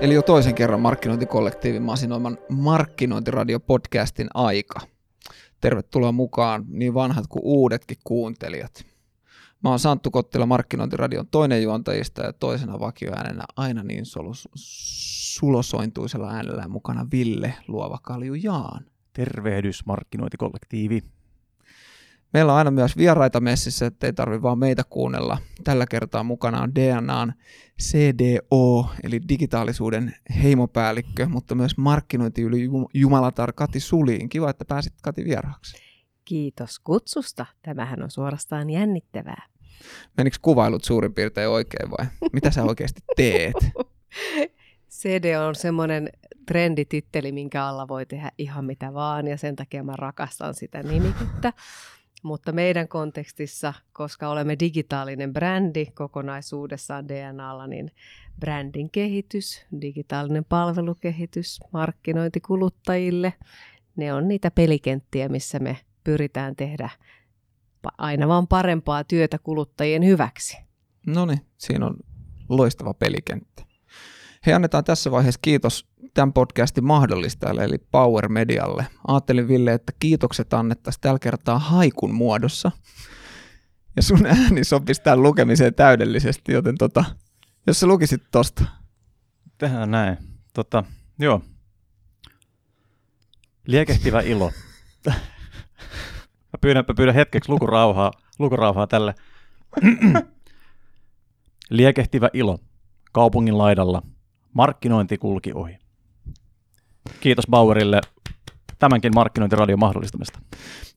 Eli jo toisen kerran markkinointikollektiivin masinoiman markkinointiradio-podcastin aika. Tervetuloa mukaan niin vanhat kuin uudetkin kuuntelijat. Mä oon Santtu Kottila Markkinointiradion toinen juontajista ja toisena vakioäänenä aina niin solus, sulosointuisella äänellä mukana Ville Luova Kalju Jaan. Tervehdys markkinointikollektiivi. Meillä on aina myös vieraita messissä, ettei tarvi vaan meitä kuunnella. Tällä kertaa mukana on DNAn CDO, eli digitaalisuuden heimopäällikkö, mutta myös markkinointi yli jumalatar Kati Suliin. Kiva, että pääsit Kati vieraaksi. Kiitos kutsusta. Tämähän on suorastaan jännittävää. Menikö kuvailut suurin piirtein oikein vai? Mitä sä oikeasti teet? CD on semmoinen trendititteli, minkä alla voi tehdä ihan mitä vaan, ja sen takia mä rakastan sitä nimikettä. Mutta meidän kontekstissa, koska olemme digitaalinen brändi kokonaisuudessaan DNAlla, niin brändin kehitys, digitaalinen palvelukehitys, markkinointi kuluttajille, ne on niitä pelikenttiä, missä me pyritään tehdä aina vaan parempaa työtä kuluttajien hyväksi. No niin, siinä on loistava pelikenttä. He annetaan tässä vaiheessa kiitos tämän podcastin mahdollistajalle, eli Power Medialle. Ajattelin Ville, että kiitokset annettaisiin tällä kertaa haikun muodossa. Ja sun ääni sopisi tämän lukemiseen täydellisesti, joten tota, jos sä lukisit tosta. Tehdään näin. Tota, joo. Liekehtivä ilo. mä, pyydän, mä pyydän hetkeksi lukurauhaa, lukurauhaa tälle. Liekehtivä ilo. Kaupungin laidalla. Markkinointi kulki ohi. Kiitos Bauerille tämänkin markkinointiradion mahdollistamista.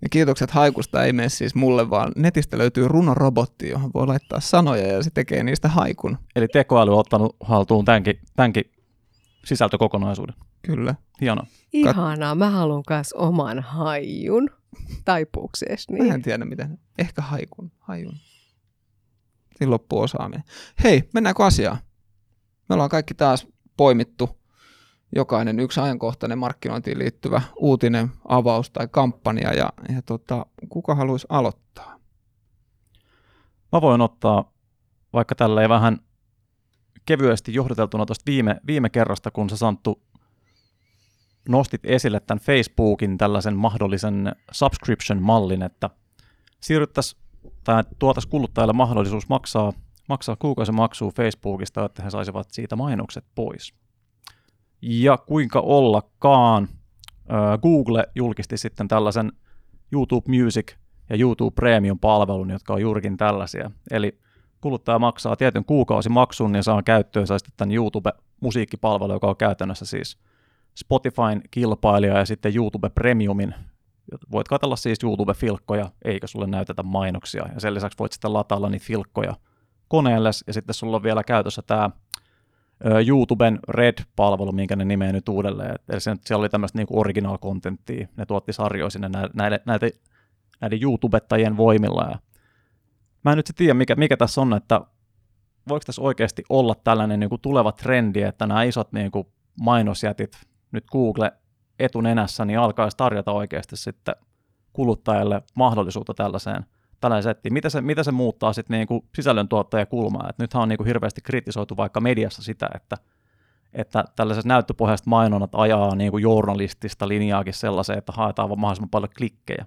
Ja kiitokset haikusta ei mene siis mulle, vaan netistä löytyy runorobotti, johon voi laittaa sanoja ja se tekee niistä haikun. Eli tekoäly on ottanut haltuun tämänkin, tämänkin sisältökokonaisuuden. Kyllä. Hienoa. Ihanaa. Mä haluan myös oman haijun. Taipuuksees niin? Mä en tiedä miten. Ehkä haikun. Hajun. Siinä loppuu osaaminen. Hei, mennäänkö asiaan? Me ollaan kaikki taas poimittu jokainen yksi ajankohtainen markkinointiin liittyvä uutinen, avaus tai kampanja, ja, ja tota, kuka haluaisi aloittaa? Mä voin ottaa vaikka tälleen vähän kevyesti johdateltuna tuosta viime, viime kerrasta, kun sä Santtu nostit esille tämän Facebookin tällaisen mahdollisen subscription-mallin, että siirryttäisiin tai tuotaisiin kuluttajalle mahdollisuus maksaa, maksaa kuukausimaksua Facebookista, että he saisivat siitä mainokset pois. Ja kuinka ollakaan, Google julkisti sitten tällaisen YouTube Music ja YouTube Premium-palvelun, jotka on juurikin tällaisia. Eli kuluttaja maksaa tietyn kuukausimaksun ja saa käyttöönsä sitten tämän YouTube-musiikkipalvelu, joka on käytännössä siis Spotifyn kilpailija ja sitten YouTube Premiumin. Voit katsella siis YouTube-filkkoja, eikä sulle näytetä mainoksia. Ja sen lisäksi voit sitten latailla niitä filkkoja koneelle, ja sitten sulla on vielä käytössä tämä YouTuben Red-palvelu, minkä ne nimeä nyt uudelleen. Eli se, siellä oli tämmöistä niin original contenttia. Ne tuotti sarjoja sinne näille, näille, näiden YouTubettajien voimilla. Ja mä en nyt sitten tiedä, mikä, mikä tässä on, että voiko tässä oikeasti olla tällainen niin kuin tuleva trendi, että nämä isot niin kuin mainosjätit, nyt Google etunenässä, niin alkaisi tarjota oikeasti sitten kuluttajalle mahdollisuutta tällaiseen tällainen setti. Mitä se, mitä se muuttaa sitten niinku sisällöntuottajakulmaa? Et nythän on niinku hirveästi kritisoitu vaikka mediassa sitä, että, että tällaiset näyttöpohjaiset mainonnat ajaa niinku journalistista linjaakin sellaiseen, että haetaan vaan mahdollisimman paljon klikkejä.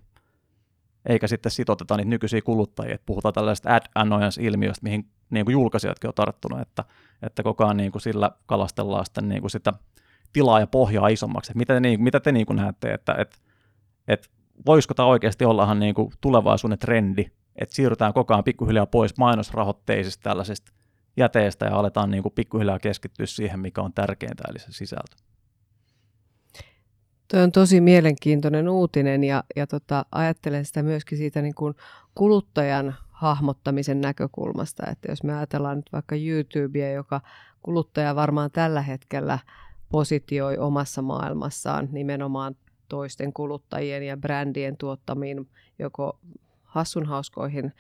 Eikä sitten sitoteta niitä nykyisiä kuluttajia, että puhutaan tällaisesta ad annoyance-ilmiöstä, mihin niin kuin julkaisijatkin on tarttunut, että, että koko ajan niin kuin sillä kalastellaan sitten niin kuin sitä tilaa ja pohjaa isommaksi. Mitä te, niin, mitä te niin kuin näette, että, että, että voisiko tämä oikeasti ollahan niin kuin tulevaisuuden trendi, että siirrytään koko ajan pikkuhiljaa pois mainosrahoitteisista tällaisista jäteistä ja aletaan niin kuin pikkuhiljaa keskittyä siihen, mikä on tärkeintä, eli se sisältö. Tuo on tosi mielenkiintoinen uutinen ja, ja tota, ajattelen sitä myöskin siitä niin kuin kuluttajan hahmottamisen näkökulmasta, että jos me ajatellaan nyt vaikka YouTubea, joka kuluttaja varmaan tällä hetkellä positioi omassa maailmassaan nimenomaan toisten kuluttajien ja brändien tuottamiin joko hassunhauskoihin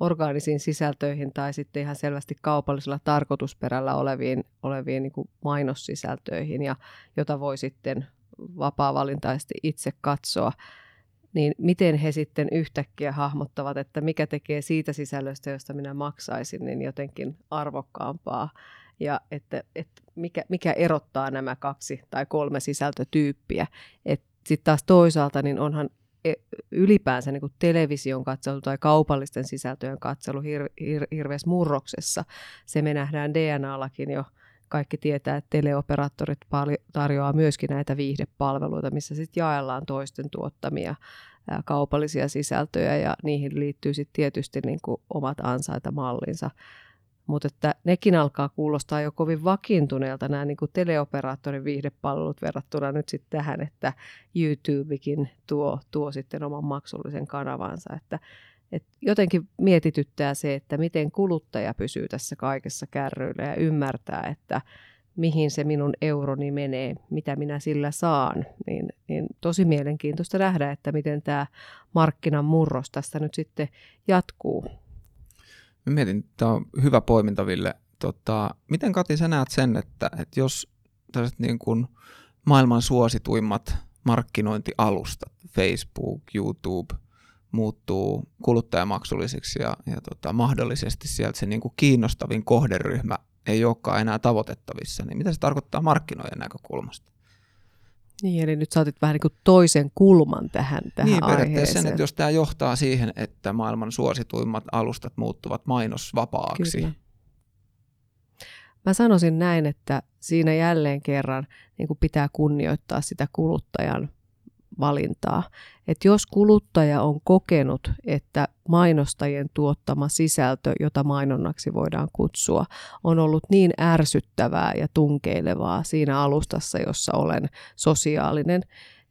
orgaanisiin sisältöihin tai sitten ihan selvästi kaupallisella tarkoitusperällä oleviin, oleviin niin kuin mainossisältöihin, ja jota voi sitten vapaa-valintaisesti itse katsoa, niin miten he sitten yhtäkkiä hahmottavat, että mikä tekee siitä sisällöstä, josta minä maksaisin, niin jotenkin arvokkaampaa. Ja että, että mikä, mikä erottaa nämä kaksi tai kolme sisältötyyppiä. Sitten taas toisaalta niin onhan e, ylipäänsä niin kuin television katselu tai kaupallisten sisältöjen katselu hir, hir, hirveässä murroksessa. Se me nähdään DNA-lakin jo. Kaikki tietää, että teleoperaattorit tarjoaa myöskin näitä viihdepalveluita, missä sitten jaellaan toisten tuottamia kaupallisia sisältöjä ja niihin liittyy sitten tietysti niin kuin omat ansaitamallinsa. Mutta että nekin alkaa kuulostaa jo kovin vakiintuneelta nämä niin kuin teleoperaattorin viihdepalvelut verrattuna nyt sitten tähän, että YouTubekin tuo, tuo sitten oman maksullisen kanavansa. Että, et jotenkin mietityttää se, että miten kuluttaja pysyy tässä kaikessa kärryillä ja ymmärtää, että mihin se minun euroni menee, mitä minä sillä saan, niin, niin tosi mielenkiintoista nähdä, että miten tämä markkinan murros tästä nyt sitten jatkuu. Mietin, tämä on hyvä poiminta, Ville. Tota, miten Kati sä näet sen, että, että jos tällaiset niin kuin maailman suosituimmat markkinointialustat, Facebook, YouTube, muuttuu kuluttajamaksullisiksi ja, ja tota, mahdollisesti sieltä se niin kuin kiinnostavin kohderyhmä ei olekaan enää tavoitettavissa, niin mitä se tarkoittaa markkinoiden näkökulmasta? Niin, eli nyt saatit vähän niin kuin toisen kulman tähän, tähän Niin, periaatteessa aiheeseen. sen, että jos tämä johtaa siihen, että maailman suosituimmat alustat muuttuvat mainosvapaaksi. Kyllä. Mä sanoisin näin, että siinä jälleen kerran niin kuin pitää kunnioittaa sitä kuluttajan valintaa. Et jos kuluttaja on kokenut, että mainostajien tuottama sisältö, jota mainonnaksi voidaan kutsua, on ollut niin ärsyttävää ja tunkeilevaa siinä alustassa, jossa olen sosiaalinen,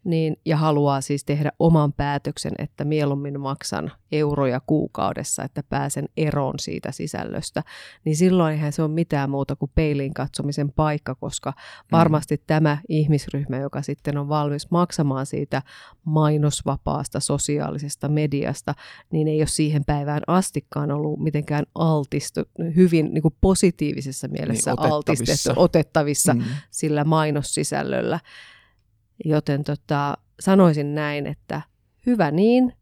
niin, ja haluaa siis tehdä oman päätöksen, että mieluummin maksan euroja kuukaudessa, että pääsen eroon siitä sisällöstä, niin silloin eihän se ole mitään muuta kuin peiliin katsomisen paikka, koska varmasti mm. tämä ihmisryhmä, joka sitten on valmis maksamaan siitä mainosvapaasta sosiaalisesta mediasta, niin ei ole siihen päivään astikkaan ollut mitenkään altistu, hyvin niin kuin positiivisessa mielessä niin, otettavissa. altistettu, otettavissa mm. sillä mainossisällöllä. Joten tota, sanoisin näin, että hyvä niin,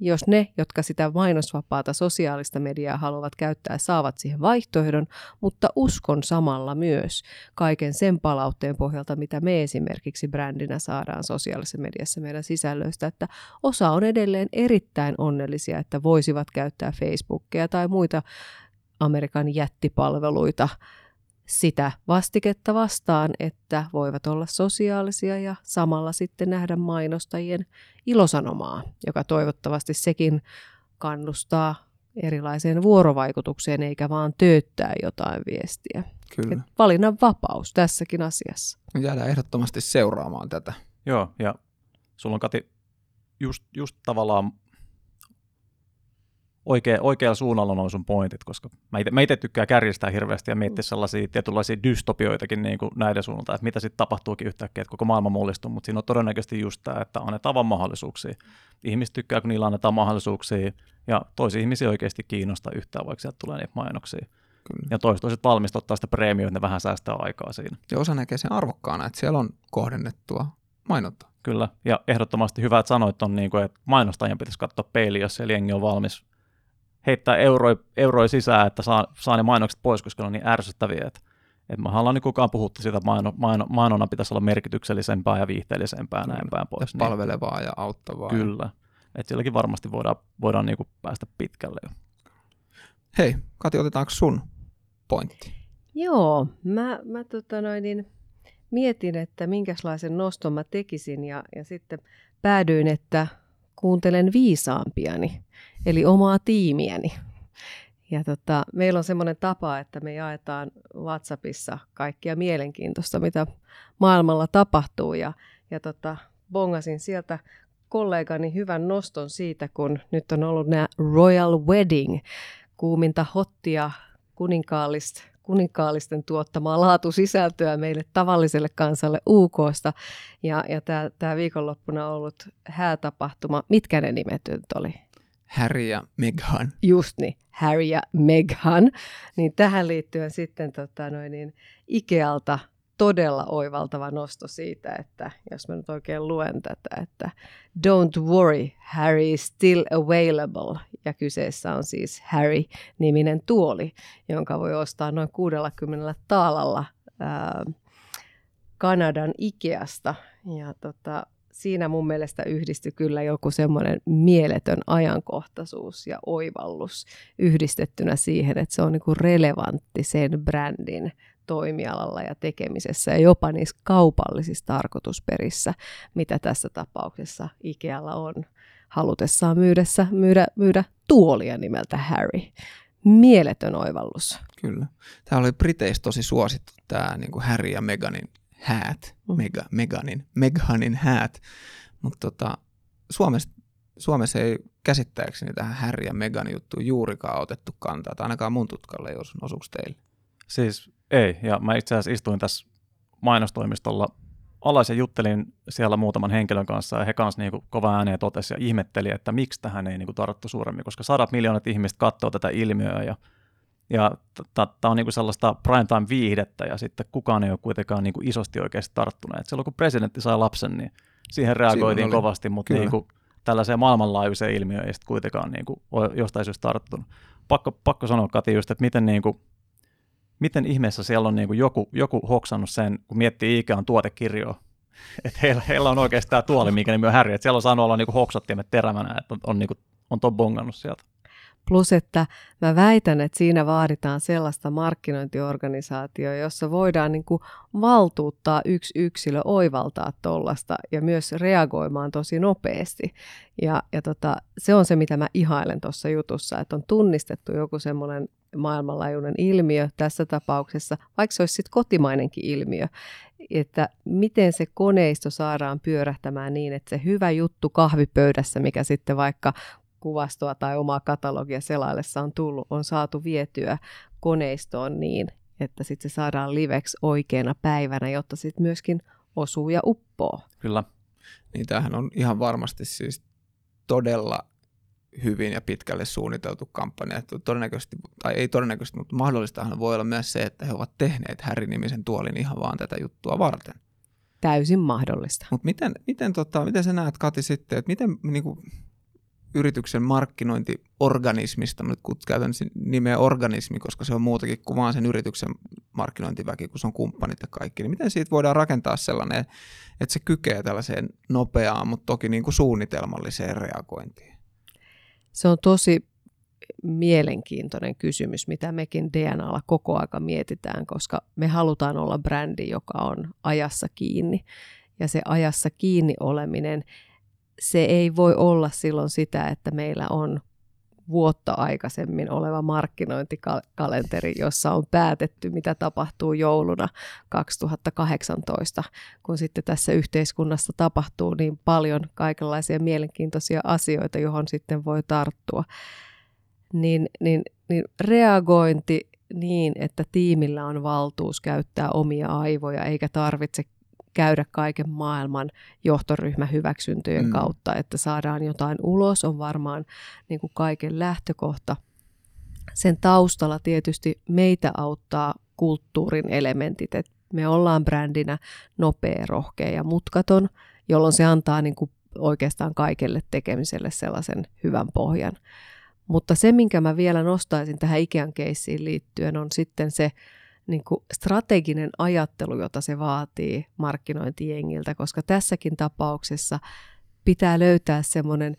jos ne, jotka sitä mainosvapaata sosiaalista mediaa haluavat käyttää, saavat siihen vaihtoehdon, mutta uskon samalla myös kaiken sen palautteen pohjalta, mitä me esimerkiksi brändinä saadaan sosiaalisessa mediassa meidän sisällöistä, että osa on edelleen erittäin onnellisia, että voisivat käyttää Facebookia tai muita Amerikan jättipalveluita sitä vastiketta vastaan, että voivat olla sosiaalisia ja samalla sitten nähdä mainostajien ilosanomaa, joka toivottavasti sekin kannustaa erilaiseen vuorovaikutukseen eikä vaan tööttää jotain viestiä. Kyllä. Et valinnan vapaus tässäkin asiassa. Jäädään ehdottomasti seuraamaan tätä. Joo, ja sulla on Kati just, just tavallaan oikea, oikealla suunnalla on sun pointit, koska mä itse, tykkään kärjistää hirveästi ja miettiä sellaisia tietynlaisia dystopioitakin niin kuin näiden suunnalta, että mitä sitten tapahtuukin yhtäkkiä, että koko maailma mullistuu, mutta siinä on todennäköisesti just tämä, että annetaan vaan mahdollisuuksia. Ihmiset tykkää, kun niillä annetaan mahdollisuuksia ja toisia ihmisiä oikeasti kiinnostaa yhtään, vaikka sieltä tulee niitä mainoksia. Kyllä. Ja toiset toiset valmis ottaa sitä preemioa, että ne vähän säästää aikaa siinä. Ja osa näkee sen arvokkaana, että siellä on kohdennettua mainontaa. Kyllä, ja ehdottomasti hyvä, että sanoit on, niin kuin, että mainostajien pitäisi katsoa peiliin, jos se jengi on valmis heittää euroja, euroja sisään, että saa, saa ne mainokset pois, koska ne on niin ärsyttäviä. Että, että mä haluan niin kukaan puhuttu siitä, että maino, maino, mainona pitäisi olla merkityksellisempää ja viihteellisempää ja näin päin pois. Ja niin, palvelevaa ja auttavaa. Kyllä. Että silläkin varmasti voidaan, voidaan niin kuin päästä pitkälle jo. Hei, Kati, otetaanko sun pointti? Joo, mä, mä tota noin, niin mietin, että minkälaisen noston mä tekisin ja, ja sitten päädyin, että kuuntelen viisaampiani, eli omaa tiimiäni. Ja tota, meillä on semmoinen tapa, että me jaetaan WhatsAppissa kaikkia mielenkiintoista, mitä maailmalla tapahtuu. Ja, ja tota, bongasin sieltä kollegani hyvän noston siitä, kun nyt on ollut nämä Royal Wedding, kuuminta hottia kuninkaallista kuninkaallisten tuottamaa laatusisältöä meille tavalliselle kansalle UKsta. Ja, ja tämä viikonloppuna on ollut häätapahtuma. Mitkä ne nimet nyt oli? Harry ja Meghan. Just niin, Harry ja Meghan. Niin tähän liittyen sitten tota, noin niin, Ikealta todella oivaltava nosto siitä, että jos mä nyt oikein luen tätä, että don't worry, Harry is still available. Ja kyseessä on siis Harry-niminen tuoli, jonka voi ostaa noin 60 taalalla ää, Kanadan Ikeasta. Ja tota, siinä mun mielestä yhdistyi kyllä joku semmoinen mieletön ajankohtaisuus ja oivallus yhdistettynä siihen, että se on niinku relevantti sen brändin toimialalla ja tekemisessä ja jopa niissä kaupallisissa tarkoitusperissä, mitä tässä tapauksessa Ikealla on halutessaan myydessä, myydä, myydä tuolia nimeltä Harry. Mieletön oivallus. Kyllä. Tämä oli Briteissä tosi suosittu, tämä niin kuin Harry ja Meganin häät. Mega, Meganin, Meganin häät, mutta tota, Suomessa, Suomessa ei käsittääkseni tähän Harry ja Megan juttuun juurikaan otettu kantaa, tai ainakaan mun tutkalle ei osuuko teille? Siis ei, ja mä itse asiassa istuin tässä mainostoimistolla alas ja juttelin siellä muutaman henkilön kanssa, ja he kanssa niin kova ääneen totesi ja ihmetteli, että miksi tähän ei niin tarttu suuremmin, koska sadat miljoonat ihmiset katsoo tätä ilmiöä, ja, ja tämä on niin sellaista time viihdettä, ja sitten kukaan ei ole kuitenkaan niin isosti oikeasti tarttunut. Et silloin kun presidentti sai lapsen, niin siihen reagoitiin kovasti, mutta niin kuin, tällaiseen maailmanlaajuiseen ilmiöön ei sitten kuitenkaan niin kuin, ole jostain syystä tarttunut. Pakko, pakko sanoa Kati just, että miten niin kuin, miten ihmeessä siellä on niin kuin joku, joku hoksannut sen, kun miettii Ikean tuotekirjoa, että heillä, heillä on oikeasti tämä tuoli, mikä nimi on Harry, että siellä on saanut olla niin kuin hoksottimet terävänä, että on, on, niin kuin, on ton bongannut sieltä. Plus, että mä väitän, että siinä vaaditaan sellaista markkinointiorganisaatioa, jossa voidaan niin kuin valtuuttaa yksi yksilö oivaltaa tuollaista ja myös reagoimaan tosi nopeasti. Ja, ja tota, se on se, mitä mä ihailen tuossa jutussa, että on tunnistettu joku semmoinen maailmanlaajuinen ilmiö tässä tapauksessa, vaikka se olisi sitten kotimainenkin ilmiö, että miten se koneisto saadaan pyörähtämään niin, että se hyvä juttu kahvipöydässä, mikä sitten vaikka kuvastoa tai omaa katalogia selaillessa on tullut, on saatu vietyä koneistoon niin, että sitten se saadaan liveksi oikeana päivänä, jotta sitten myöskin osuu ja uppoo. Kyllä. Niin tämähän on ihan varmasti siis todella hyvin ja pitkälle suunniteltu kampanja. Että todennäköisesti, tai ei todennäköisesti, mutta mahdollistahan voi olla myös se, että he ovat tehneet Harry-nimisen tuolin ihan vaan tätä juttua varten. Täysin mahdollista. Mutta miten, miten, tota, miten sä näet, Kati, sitten, että miten niin kuin, yrityksen markkinointiorganismista, nyt käytän nimeä organismi, koska se on muutakin kuin vaan sen yrityksen markkinointiväki, kun se on kumppanit ja kaikki, niin miten siitä voidaan rakentaa sellainen, että se kykee tällaiseen nopeaan, mutta toki niin kuin suunnitelmalliseen reagointiin? Se on tosi mielenkiintoinen kysymys, mitä mekin DNAlla koko aika mietitään, koska me halutaan olla brändi, joka on ajassa kiinni. Ja se ajassa kiinni oleminen se ei voi olla silloin sitä, että meillä on vuotta aikaisemmin oleva markkinointikalenteri, jossa on päätetty, mitä tapahtuu jouluna 2018, kun sitten tässä yhteiskunnassa tapahtuu niin paljon kaikenlaisia mielenkiintoisia asioita, johon sitten voi tarttua. Niin, niin, niin reagointi niin, että tiimillä on valtuus käyttää omia aivoja, eikä tarvitse käydä kaiken maailman johtoryhmähyväksyntöjen mm. kautta, että saadaan jotain ulos, on varmaan niin kuin kaiken lähtökohta. Sen taustalla tietysti meitä auttaa kulttuurin elementit, että me ollaan brändinä nopea, rohkea ja mutkaton, jolloin se antaa niin kuin oikeastaan kaikelle tekemiselle sellaisen hyvän pohjan. Mutta se, minkä mä vielä nostaisin tähän Ikean keissiin liittyen, on sitten se niin kuin strateginen ajattelu, jota se vaatii markkinointijengiltä, koska tässäkin tapauksessa pitää löytää semmoinen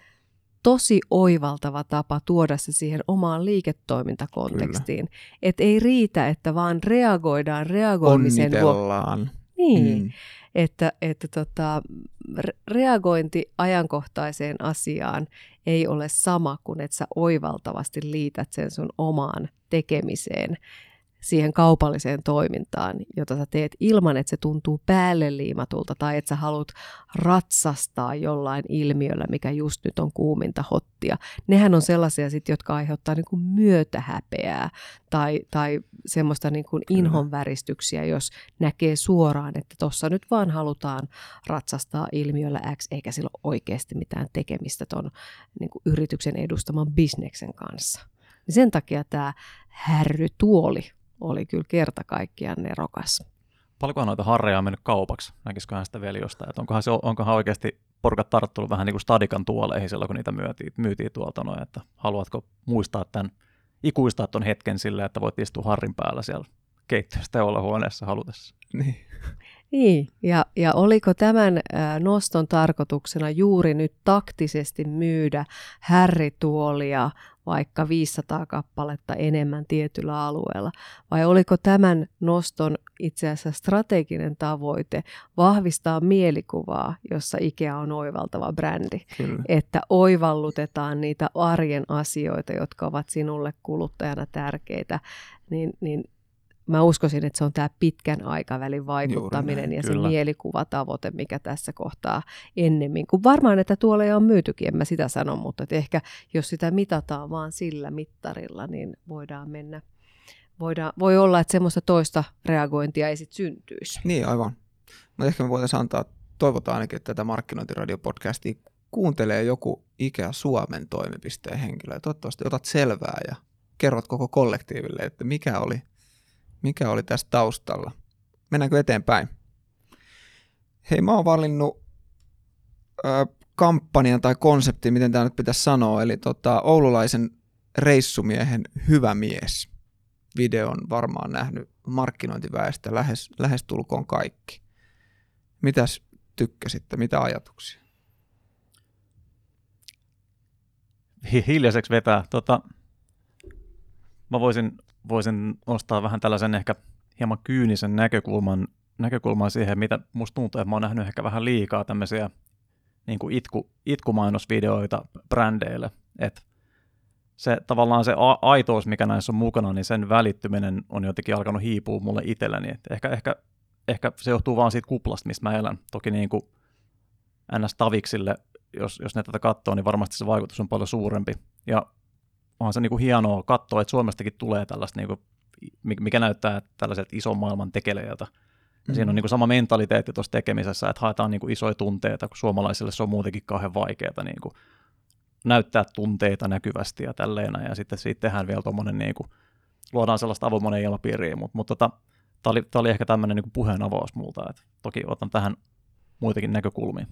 tosi oivaltava tapa tuoda se siihen omaan liiketoimintakontekstiin. Että ei riitä, että vaan reagoidaan reagoimisen vuoksi. Niin, mm. että, että tota, reagointi ajankohtaiseen asiaan ei ole sama kuin, että sä oivaltavasti liität sen sun omaan tekemiseen siihen kaupalliseen toimintaan, jota sä teet ilman, että se tuntuu päälle liimatulta tai että sä haluat ratsastaa jollain ilmiöllä, mikä just nyt on kuuminta hottia. Nehän on sellaisia sit, jotka aiheuttaa niin kuin myötähäpeää tai, tai semmoista niin kuin inhonväristyksiä, jos näkee suoraan, että tuossa nyt vaan halutaan ratsastaa ilmiöllä X, eikä sillä ole oikeasti mitään tekemistä ton niin kuin yrityksen edustaman bisneksen kanssa. Sen takia tämä härrytuoli oli kyllä kerta kaikkiaan nerokas. Paljonkohan noita harreja on mennyt kaupaksi? Näkisiköhän sitä vielä jostain? Että onkohan, se, onkohan oikeasti porukat tarttunut vähän niin kuin stadikan tuoleihin silloin, kun niitä myytiin, myytiin tuolta noin, että haluatko muistaa tämän, ikuistaa tuon hetken silleen, että voit istua harrin päällä siellä keittiöstä olla huoneessa halutessa. Niin. Niin, ja, ja oliko tämän noston tarkoituksena juuri nyt taktisesti myydä härrituolia vaikka 500 kappaletta enemmän tietyllä alueella? Vai oliko tämän noston itse asiassa strateginen tavoite vahvistaa mielikuvaa, jossa IKEA on oivaltava brändi? Kyllä. Että oivallutetaan niitä arjen asioita, jotka ovat sinulle kuluttajana tärkeitä, niin, niin mä uskoisin, että se on tämä pitkän aikavälin vaikuttaminen näin, ja kyllä. se mielikuvatavoite, mikä tässä kohtaa ennemmin. Kun varmaan, että tuolla on myytykin, en mä sitä sano, mutta että ehkä jos sitä mitataan vaan sillä mittarilla, niin voidaan mennä. Voidaan, voi olla, että semmoista toista reagointia ei sitten syntyisi. Niin, aivan. Mutta ehkä me voitaisiin antaa, toivotaan ainakin, että tätä markkinointiradiopodcastia kuuntelee joku Ikea Suomen toimipisteen henkilö. Toivottavasti otat selvää ja kerrot koko kollektiiville, että mikä oli – mikä oli tässä taustalla. Mennäänkö eteenpäin? Hei, mä oon valinnut ö, kampanjan tai konseptin, miten tämä nyt pitäisi sanoa, eli tota, oululaisen reissumiehen hyvä mies. Videon varmaan nähnyt markkinointiväestä lähes, lähestulkoon kaikki. Mitäs tykkäsitte, mitä ajatuksia? Hiljaiseksi vetää. Tota, mä voisin voisin nostaa vähän tällaisen ehkä hieman kyynisen näkökulman, näkökulman siihen, mitä musta tuntuu, että mä oon nähnyt ehkä vähän liikaa tämmöisiä niin kuin itku, itkumainosvideoita brändeille. että se tavallaan se a- aitous, mikä näissä on mukana, niin sen välittyminen on jotenkin alkanut hiipua mulle itselleni. Et ehkä, ehkä, ehkä se johtuu vaan siitä kuplasta, mistä mä elän. Toki niin kuin NS-taviksille, jos, jos ne tätä katsoo, niin varmasti se vaikutus on paljon suurempi. Ja onhan se niinku hienoa katsoa, että Suomestakin tulee tällaista, niinku, mikä näyttää tällaiset ison maailman tekeleiltä. Ja mm. Siinä on niinku sama mentaliteetti tuossa tekemisessä, että haetaan niinku isoja tunteita, kun suomalaisille se on muutenkin kauhean vaikeaa niinku näyttää tunteita näkyvästi ja tälleen, ja sitten siitä tehdään vielä tuommoinen, niinku, luodaan sellaista avoimuuden ilmapiiriä, mutta mut tota, tämä oli, oli ehkä tämmöinen niinku puheen avaus multa, että toki otan tähän muitakin näkökulmia.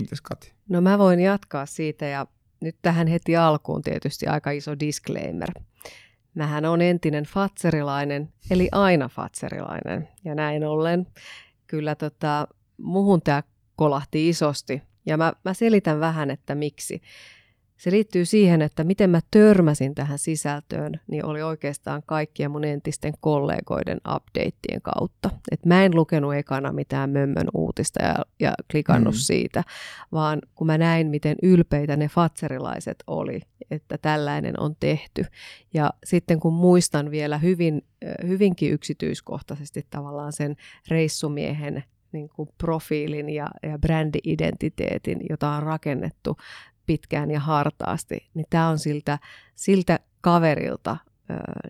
Mites Kati? No mä voin jatkaa siitä ja nyt tähän heti alkuun tietysti aika iso disclaimer. Mähän on entinen fatserilainen, eli aina fatserilainen. Ja näin ollen kyllä tota, muhun tämä kolahti isosti. Ja mä, mä selitän vähän, että miksi. Se liittyy siihen, että miten mä törmäsin tähän sisältöön, niin oli oikeastaan kaikkien mun entisten kollegoiden updateien kautta. Et mä en lukenut ekana mitään mömmön uutista ja, ja klikannut mm. siitä, vaan kun mä näin, miten ylpeitä ne fatserilaiset oli, että tällainen on tehty. Ja sitten kun muistan vielä hyvin, hyvinkin yksityiskohtaisesti tavallaan sen reissumiehen niin kuin profiilin ja, ja brändi-identiteetin, jota on rakennettu pitkään ja hartaasti, niin tämä on siltä, siltä kaverilta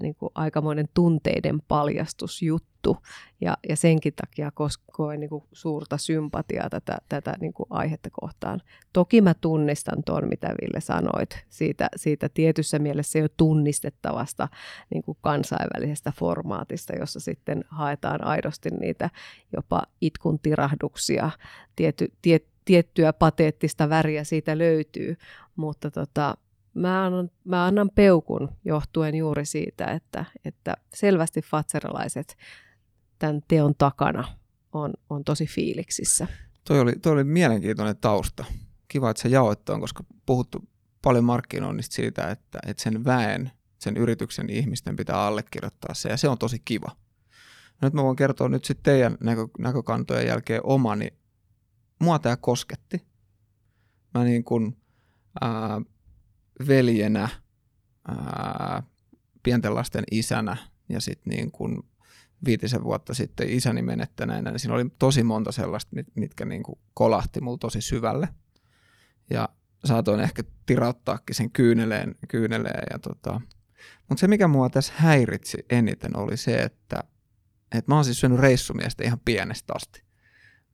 niin kuin aikamoinen tunteiden paljastusjuttu. Ja, ja senkin takia koen niin kuin suurta sympatiaa tätä, tätä niin kuin aihetta kohtaan. Toki mä tunnistan tuon, mitä Ville sanoit, siitä, siitä tietyssä mielessä jo tunnistettavasta niin kuin kansainvälisestä formaatista, jossa sitten haetaan aidosti niitä jopa itkun tirahduksia, tiety, tiet, tiettyä pateettista väriä siitä löytyy, mutta tota, mä, annan, mä annan peukun johtuen juuri siitä, että, että selvästi fatseralaiset tämän teon takana on, on tosi fiiliksissä. Toi oli, toi oli mielenkiintoinen tausta. Kiva, että sä jaoit tuon, koska puhuttu paljon markkinoinnista siitä, että, että sen väen, sen yrityksen ihmisten pitää allekirjoittaa se, ja se on tosi kiva. Nyt mä voin kertoa nyt sitten teidän näkö, näkökantojen jälkeen omani mua tämä kosketti. Mä niin kuin, ää, veljenä, ää, pienten lasten isänä ja sitten niin kuin viitisen vuotta sitten isäni menettäneenä, niin siinä oli tosi monta sellaista, mit, mitkä niin kuin kolahti mulla tosi syvälle. Ja saatoin ehkä tirauttaakin sen kyyneleen, kyyneleen ja tota. Mutta se, mikä mua tässä häiritsi eniten, oli se, että, että mä oon siis syönyt reissumiestä ihan pienestä asti.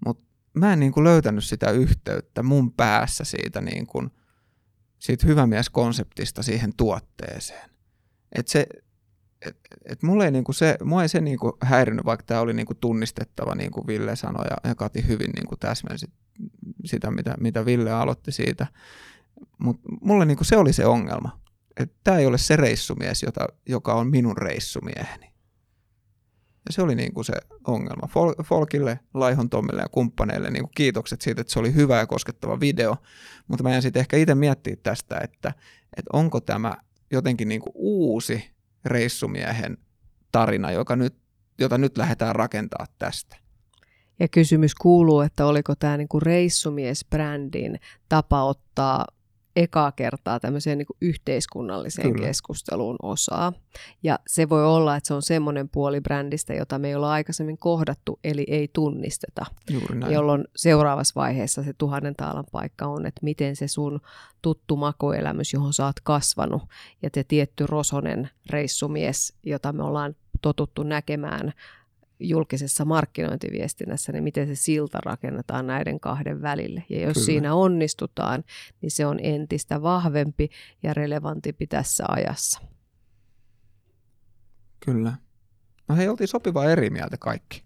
Mutta mä en niin kuin löytänyt sitä yhteyttä mun päässä siitä, niin kuin, siitä hyvämieskonseptista siihen tuotteeseen. Et se, et, et mulle ei niinku se, mua ei se niinku häirinyt, vaikka tämä oli niinku tunnistettava, niin kuin Ville sanoi, ja, ja Kati hyvin niinku täsmensi sitä, mitä, mitä Ville aloitti siitä. Mutta mulle niinku se oli se ongelma. Tämä ei ole se reissumies, jota, joka on minun reissumieheni. Ja se oli niin kuin se ongelma. Fol- Folkille, Laihon Tommille ja kumppaneille niin kuin kiitokset siitä, että se oli hyvä ja koskettava video. Mutta mä jäin sitten ehkä itse miettiä tästä, että, että onko tämä jotenkin niin kuin uusi reissumiehen tarina, joka nyt, jota nyt lähdetään rakentaa tästä. Ja kysymys kuuluu, että oliko tämä niinku reissumies-brändin tapa ottaa ekaa kertaa tämmöiseen niin kuin yhteiskunnalliseen Kyllä. keskusteluun osaa. Ja se voi olla, että se on semmoinen puoli brändistä, jota me ei olla aikaisemmin kohdattu, eli ei tunnisteta. Juuri näin. Jolloin seuraavassa vaiheessa se tuhannen taalan paikka on, että miten se sun tuttu makoelämys, johon sä oot kasvanut, ja te tietty rosonen reissumies, jota me ollaan totuttu näkemään julkisessa markkinointiviestinnässä, niin miten se silta rakennetaan näiden kahden välille. Ja jos Kyllä. siinä onnistutaan, niin se on entistä vahvempi ja relevantimpi tässä ajassa. Kyllä. No hei, oltiin sopivaa eri mieltä kaikki,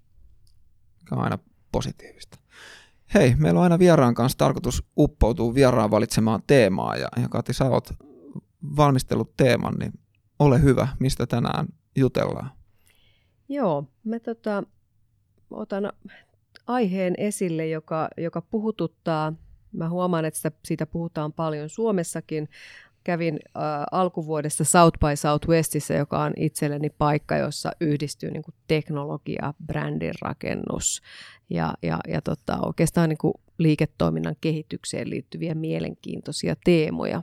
mikä on aina positiivista. Hei, meillä on aina vieraan kanssa tarkoitus uppoutua vieraan valitsemaan teemaa, ja, ja Kati, sä oot valmistellut teeman, niin ole hyvä, mistä tänään jutellaan. Joo, mä tota, otan aiheen esille, joka, joka puhututtaa. Mä huomaan, että sitä, siitä puhutaan paljon Suomessakin. Kävin äh, alkuvuodesta South by Southwestissa, joka on itselleni paikka, jossa yhdistyy niin kuin teknologia, brändin rakennus ja, ja, ja tota, oikeastaan niin kuin liiketoiminnan kehitykseen liittyviä mielenkiintoisia teemoja.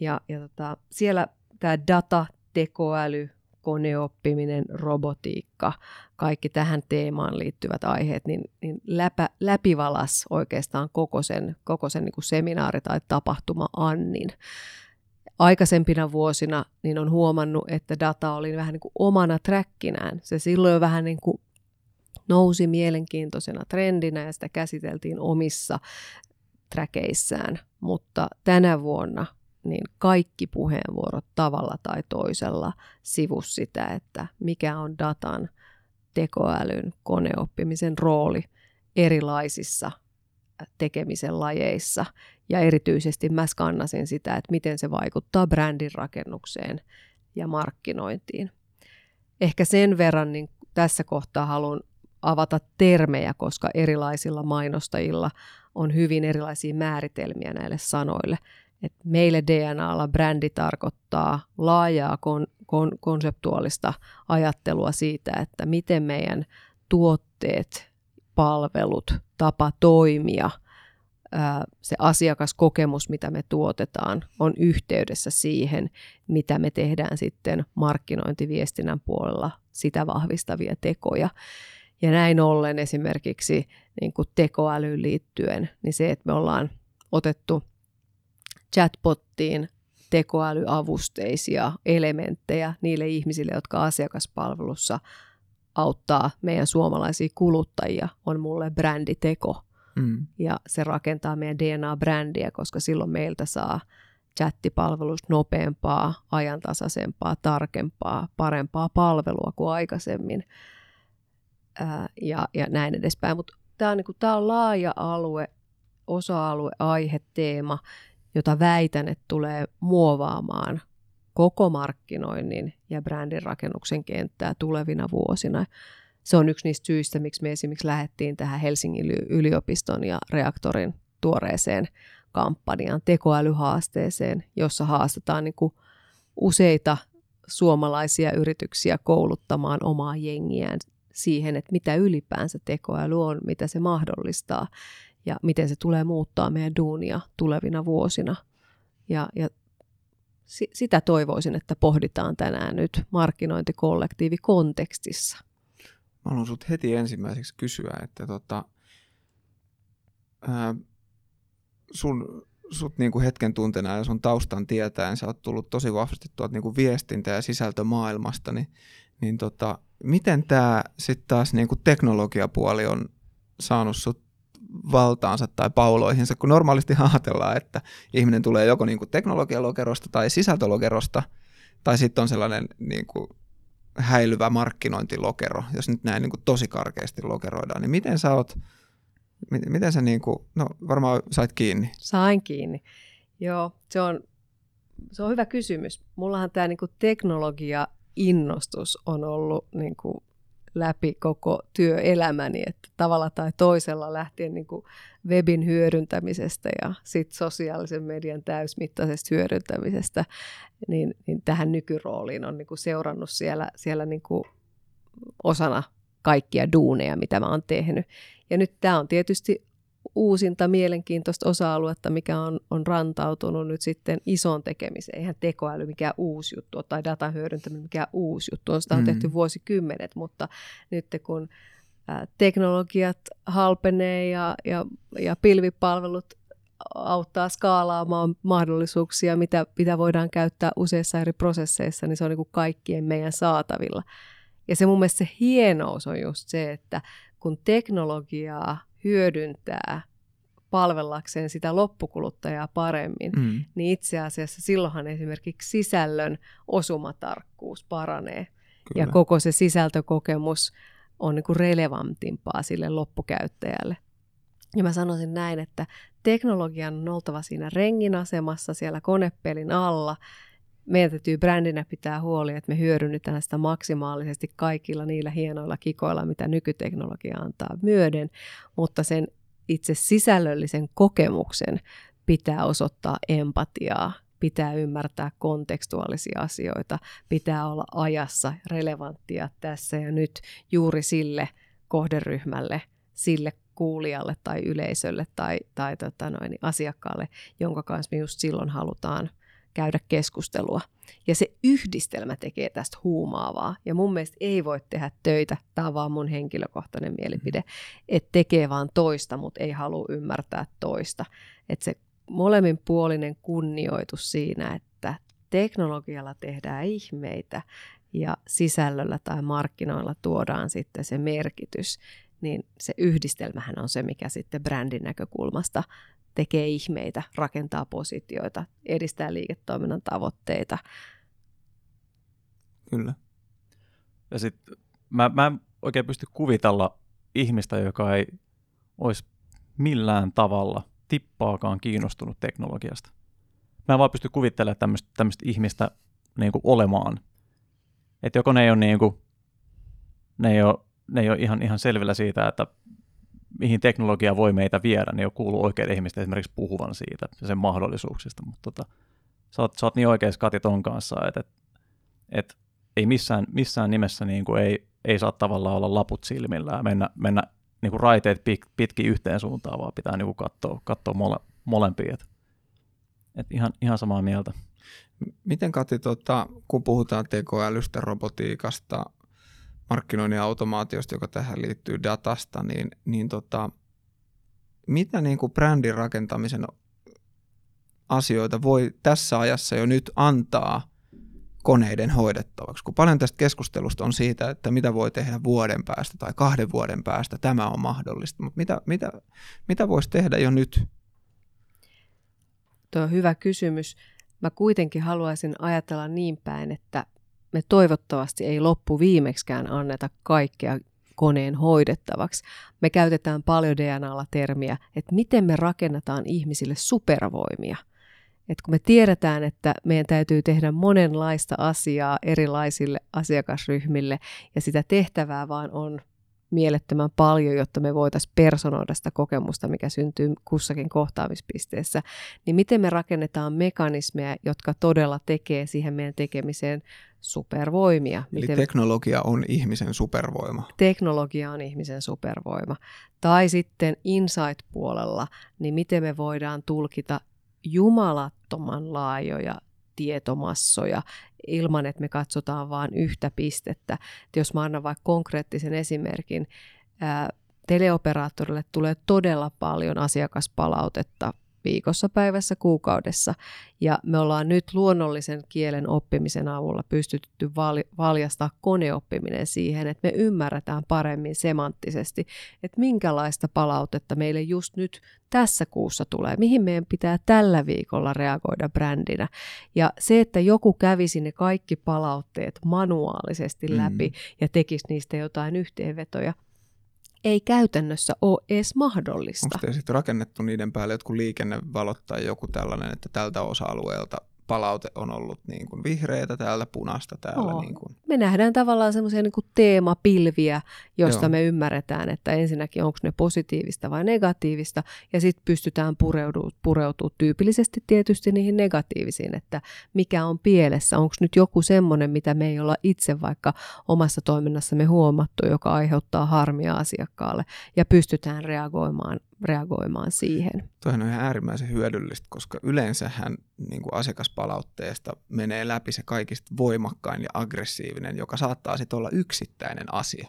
Ja, ja tota, siellä tämä data, tekoäly, koneoppiminen, robotiikka, kaikki tähän teemaan liittyvät aiheet, niin, niin läpä, läpivalas oikeastaan koko sen, koko sen niin kuin seminaari tai tapahtuma Annin. Aikaisempina vuosina niin on huomannut, että data oli vähän niin kuin omana trackinään. Se silloin vähän niin kuin nousi mielenkiintoisena trendinä ja sitä käsiteltiin omissa träkeissään, mutta tänä vuonna niin kaikki puheenvuorot tavalla tai toisella sivus sitä, että mikä on datan, tekoälyn, koneoppimisen rooli erilaisissa tekemisen lajeissa. Ja erityisesti mä skannasin sitä, että miten se vaikuttaa brändin rakennukseen ja markkinointiin. Ehkä sen verran niin tässä kohtaa haluan avata termejä, koska erilaisilla mainostajilla on hyvin erilaisia määritelmiä näille sanoille. Et meille DNAlla brändi tarkoittaa laajaa kon, kon, konseptuaalista ajattelua siitä, että miten meidän tuotteet, palvelut, tapa toimia, se asiakaskokemus, mitä me tuotetaan, on yhteydessä siihen, mitä me tehdään sitten markkinointiviestinnän puolella sitä vahvistavia tekoja. Ja näin ollen esimerkiksi niin kuin tekoälyyn liittyen, niin se, että me ollaan otettu – chatbottiin tekoälyavusteisia elementtejä niille ihmisille, jotka asiakaspalvelussa auttaa meidän suomalaisia kuluttajia, on mulle bränditeko. Mm. Ja se rakentaa meidän DNA-brändiä, koska silloin meiltä saa chattipalvelusta nopeampaa, ajantasaisempaa, tarkempaa, parempaa palvelua kuin aikaisemmin. Ää, ja, ja näin edespäin. Mutta tämä on, niinku, on laaja alue, osa-alue, aihe, teema, jota väitän, että tulee muovaamaan koko markkinoinnin ja brändin rakennuksen kenttää tulevina vuosina. Se on yksi niistä syistä, miksi me esimerkiksi lähdettiin tähän Helsingin yliopiston ja reaktorin tuoreeseen kampanjaan, tekoälyhaasteeseen, jossa haastetaan niin kuin useita suomalaisia yrityksiä kouluttamaan omaa jengiään siihen, että mitä ylipäänsä tekoäly on, mitä se mahdollistaa ja miten se tulee muuttaa meidän duunia tulevina vuosina. Ja, ja si, sitä toivoisin, että pohditaan tänään nyt markkinointikollektiivikontekstissa. Mä haluan sut heti ensimmäiseksi kysyä, että tota, ää, sun, sut niinku hetken tuntena ja sun taustan tietäen, sä oot tullut tosi vahvasti tuolta niinku viestintä- ja sisältömaailmasta, niin, niin tota, miten tämä sitten taas niinku teknologiapuoli on saanut sut valtaansa tai pauloihinsa, kun normaalisti ajatellaan, että ihminen tulee joko niin kuin teknologialokerosta tai sisältölokerosta, tai sitten on sellainen niin kuin häilyvä markkinointilokero, jos nyt näin niin kuin tosi karkeasti lokeroidaan, niin miten sä oot, miten sä niin kuin, no varmaan sait kiinni? Sain kiinni. Joo, se on, se on hyvä kysymys. Mullahan tämä niin teknologia innostus on ollut niin kuin läpi koko työelämäni, että tavalla tai toisella lähtien niin kuin webin hyödyntämisestä ja sitten sosiaalisen median täysmittaisesta hyödyntämisestä, niin, niin tähän nykyrooliin on niin kuin seurannut siellä, siellä niin kuin osana kaikkia duuneja, mitä mä oon tehnyt. Ja nyt tämä on tietysti uusinta mielenkiintoista osa-aluetta, mikä on, on rantautunut nyt sitten isoon tekemiseen. Eihän tekoäly mikään uusi juttu tai datan hyödyntäminen mikään uusi juttu on. Sitä on mm. tehty vuosikymmenet, mutta nyt kun teknologiat halpenee ja, ja, ja pilvipalvelut auttaa skaalaamaan mahdollisuuksia, mitä, mitä voidaan käyttää useissa eri prosesseissa, niin se on niin kuin kaikkien meidän saatavilla. Ja se mun mielestä se hienous on just se, että kun teknologiaa hyödyntää palvellakseen sitä loppukuluttajaa paremmin, mm. niin itse asiassa silloinhan esimerkiksi sisällön osumatarkkuus paranee. Kyllä. Ja koko se sisältökokemus on niin kuin relevantimpaa sille loppukäyttäjälle. Ja mä sanoisin näin, että teknologian on oltava siinä rengin asemassa siellä konepelin alla. Meidän täytyy brändinä pitää huoli, että me hyödynnetään sitä maksimaalisesti kaikilla niillä hienoilla kikoilla, mitä nykyteknologia antaa myöden, mutta sen itse sisällöllisen kokemuksen pitää osoittaa empatiaa, pitää ymmärtää kontekstuaalisia asioita, pitää olla ajassa relevanttia tässä ja nyt juuri sille kohderyhmälle, sille kuulijalle tai yleisölle tai, tai tota noin, asiakkaalle, jonka kanssa me just silloin halutaan käydä keskustelua. Ja se yhdistelmä tekee tästä huumaavaa. Ja mun mielestä ei voi tehdä töitä, tämä on vaan mun henkilökohtainen mielipide, että tekee vaan toista, mutta ei halua ymmärtää toista. Että se molemminpuolinen kunnioitus siinä, että teknologialla tehdään ihmeitä ja sisällöllä tai markkinoilla tuodaan sitten se merkitys, niin se yhdistelmähän on se, mikä sitten brändin näkökulmasta tekee ihmeitä, rakentaa positioita, edistää liiketoiminnan tavoitteita. Kyllä. Ja sitten mä, mä en oikein pysty kuvitella ihmistä, joka ei olisi millään tavalla tippaakaan kiinnostunut teknologiasta. Mä en vaan pysty kuvittelemaan tämmöistä, ihmistä niin kuin olemaan. Että joko ne ei ole, niin kuin, ne ei ole, ne ei ole ihan, ihan selvillä siitä, että mihin teknologia voi meitä viedä, niin jo kuuluu oikeiden ihmisten esimerkiksi puhuvan siitä ja sen mahdollisuuksista, mutta tota, sä, oot, sä oot niin oikeassa Kati ton kanssa, että et, et, ei missään, missään nimessä niin kuin ei, ei saa tavallaan olla laput silmillä ja mennä, mennä niin kuin raiteet pit, pitkin yhteen suuntaan, vaan pitää niin kuin katsoa, katsoa mole, molempia. Et, et ihan, ihan samaa mieltä. Miten Kati, tota, kun puhutaan tekoälystä, robotiikasta, markkinoinnin automaatiosta, joka tähän liittyy datasta, niin, niin tota, mitä niin kuin brändin rakentamisen asioita voi tässä ajassa jo nyt antaa koneiden hoidettavaksi? Kun paljon tästä keskustelusta on siitä, että mitä voi tehdä vuoden päästä tai kahden vuoden päästä, tämä on mahdollista, mutta mitä, mitä, mitä voisi tehdä jo nyt? Tuo on hyvä kysymys. Mä kuitenkin haluaisin ajatella niin päin, että me toivottavasti ei loppu viimekskään anneta kaikkea koneen hoidettavaksi. Me käytetään paljon DNAlla termiä, että miten me rakennetaan ihmisille supervoimia. Et kun me tiedetään, että meidän täytyy tehdä monenlaista asiaa erilaisille asiakasryhmille ja sitä tehtävää vaan on mielettömän paljon, jotta me voitaisiin personoida sitä kokemusta, mikä syntyy kussakin kohtaamispisteessä, niin miten me rakennetaan mekanismeja, jotka todella tekee siihen meidän tekemiseen supervoimia. Eli miten teknologia on ihmisen supervoima. Teknologia on ihmisen supervoima. Tai sitten insight-puolella, niin miten me voidaan tulkita jumalattoman laajoja tietomassoja ilman, että me katsotaan vain yhtä pistettä. Et jos mä annan vaikka konkreettisen esimerkin, ää, teleoperaattorille tulee todella paljon asiakaspalautetta viikossa, päivässä, kuukaudessa. Ja me ollaan nyt luonnollisen kielen oppimisen avulla pystytty valjastaa koneoppiminen siihen, että me ymmärretään paremmin semanttisesti, että minkälaista palautetta meille just nyt tässä kuussa tulee, mihin meidän pitää tällä viikolla reagoida brändinä. Ja se, että joku kävisi ne kaikki palautteet manuaalisesti läpi mm. ja tekisi niistä jotain yhteenvetoja, ei käytännössä ole edes mahdollista. Onko te sitten rakennettu niiden päälle jotkut liikennevalot tai joku tällainen, että tältä osa-alueelta palaute on ollut niin kuin vihreätä täällä, punaista täällä. Oo. Niin kuin. Me nähdään tavallaan semmoisia niin teemapilviä, josta Joo. me ymmärretään, että ensinnäkin onko ne positiivista vai negatiivista, ja sitten pystytään pureutumaan pureutua tyypillisesti tietysti niihin negatiivisiin, että mikä on pielessä, onko nyt joku semmoinen, mitä me ei olla itse vaikka omassa toiminnassamme huomattu, joka aiheuttaa harmia asiakkaalle, ja pystytään reagoimaan, reagoimaan siihen. Toihan on ihan äärimmäisen hyödyllistä, koska yleensähän niin kuin asiakaspalautteesta menee läpi se kaikista voimakkain ja aggressiivinen, joka saattaa sitten olla yksittäinen asia.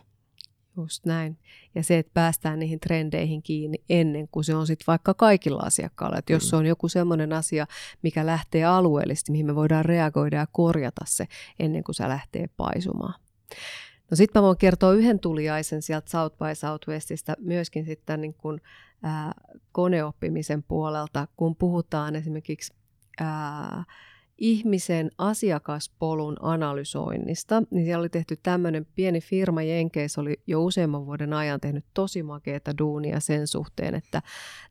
Just näin. Ja se, että päästään niihin trendeihin kiinni ennen kuin se on sitten vaikka kaikilla asiakkailla. Että jos se on joku semmoinen asia, mikä lähtee alueellisesti, mihin me voidaan reagoida ja korjata se ennen kuin se lähtee paisumaan. No sitten mä voin kertoa yhden tuliaisen sieltä South by Southwestista myöskin sitten niin kuin, ää, koneoppimisen puolelta, kun puhutaan esimerkiksi ää, ihmisen asiakaspolun analysoinnista, niin siellä oli tehty tämmöinen pieni firma Jenkeissä, oli jo useamman vuoden ajan tehnyt tosi makeata duunia sen suhteen, että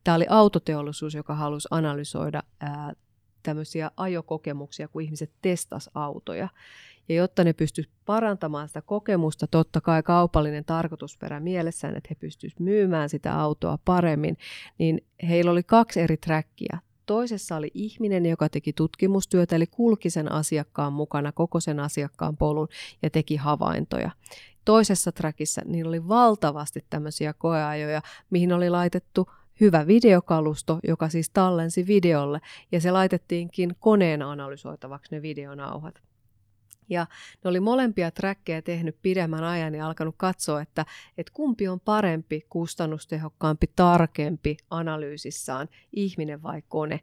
tämä oli autoteollisuus, joka halusi analysoida ää, tämmöisiä ajokokemuksia, kun ihmiset testas autoja. Ja jotta ne pystyisivät parantamaan sitä kokemusta, totta kai kaupallinen tarkoitusperä mielessään, että he pystyisivät myymään sitä autoa paremmin, niin heillä oli kaksi eri trackia. Toisessa oli ihminen, joka teki tutkimustyötä, eli kulki sen asiakkaan mukana koko sen asiakkaan polun ja teki havaintoja. Toisessa trackissa niillä oli valtavasti tämmöisiä koeajoja, mihin oli laitettu hyvä videokalusto, joka siis tallensi videolle, ja se laitettiinkin koneen analysoitavaksi ne videonauhat. Ja ne oli molempia trackeja tehnyt pidemmän ajan ja alkanut katsoa, että, että kumpi on parempi, kustannustehokkaampi, tarkempi analyysissaan, ihminen vai kone.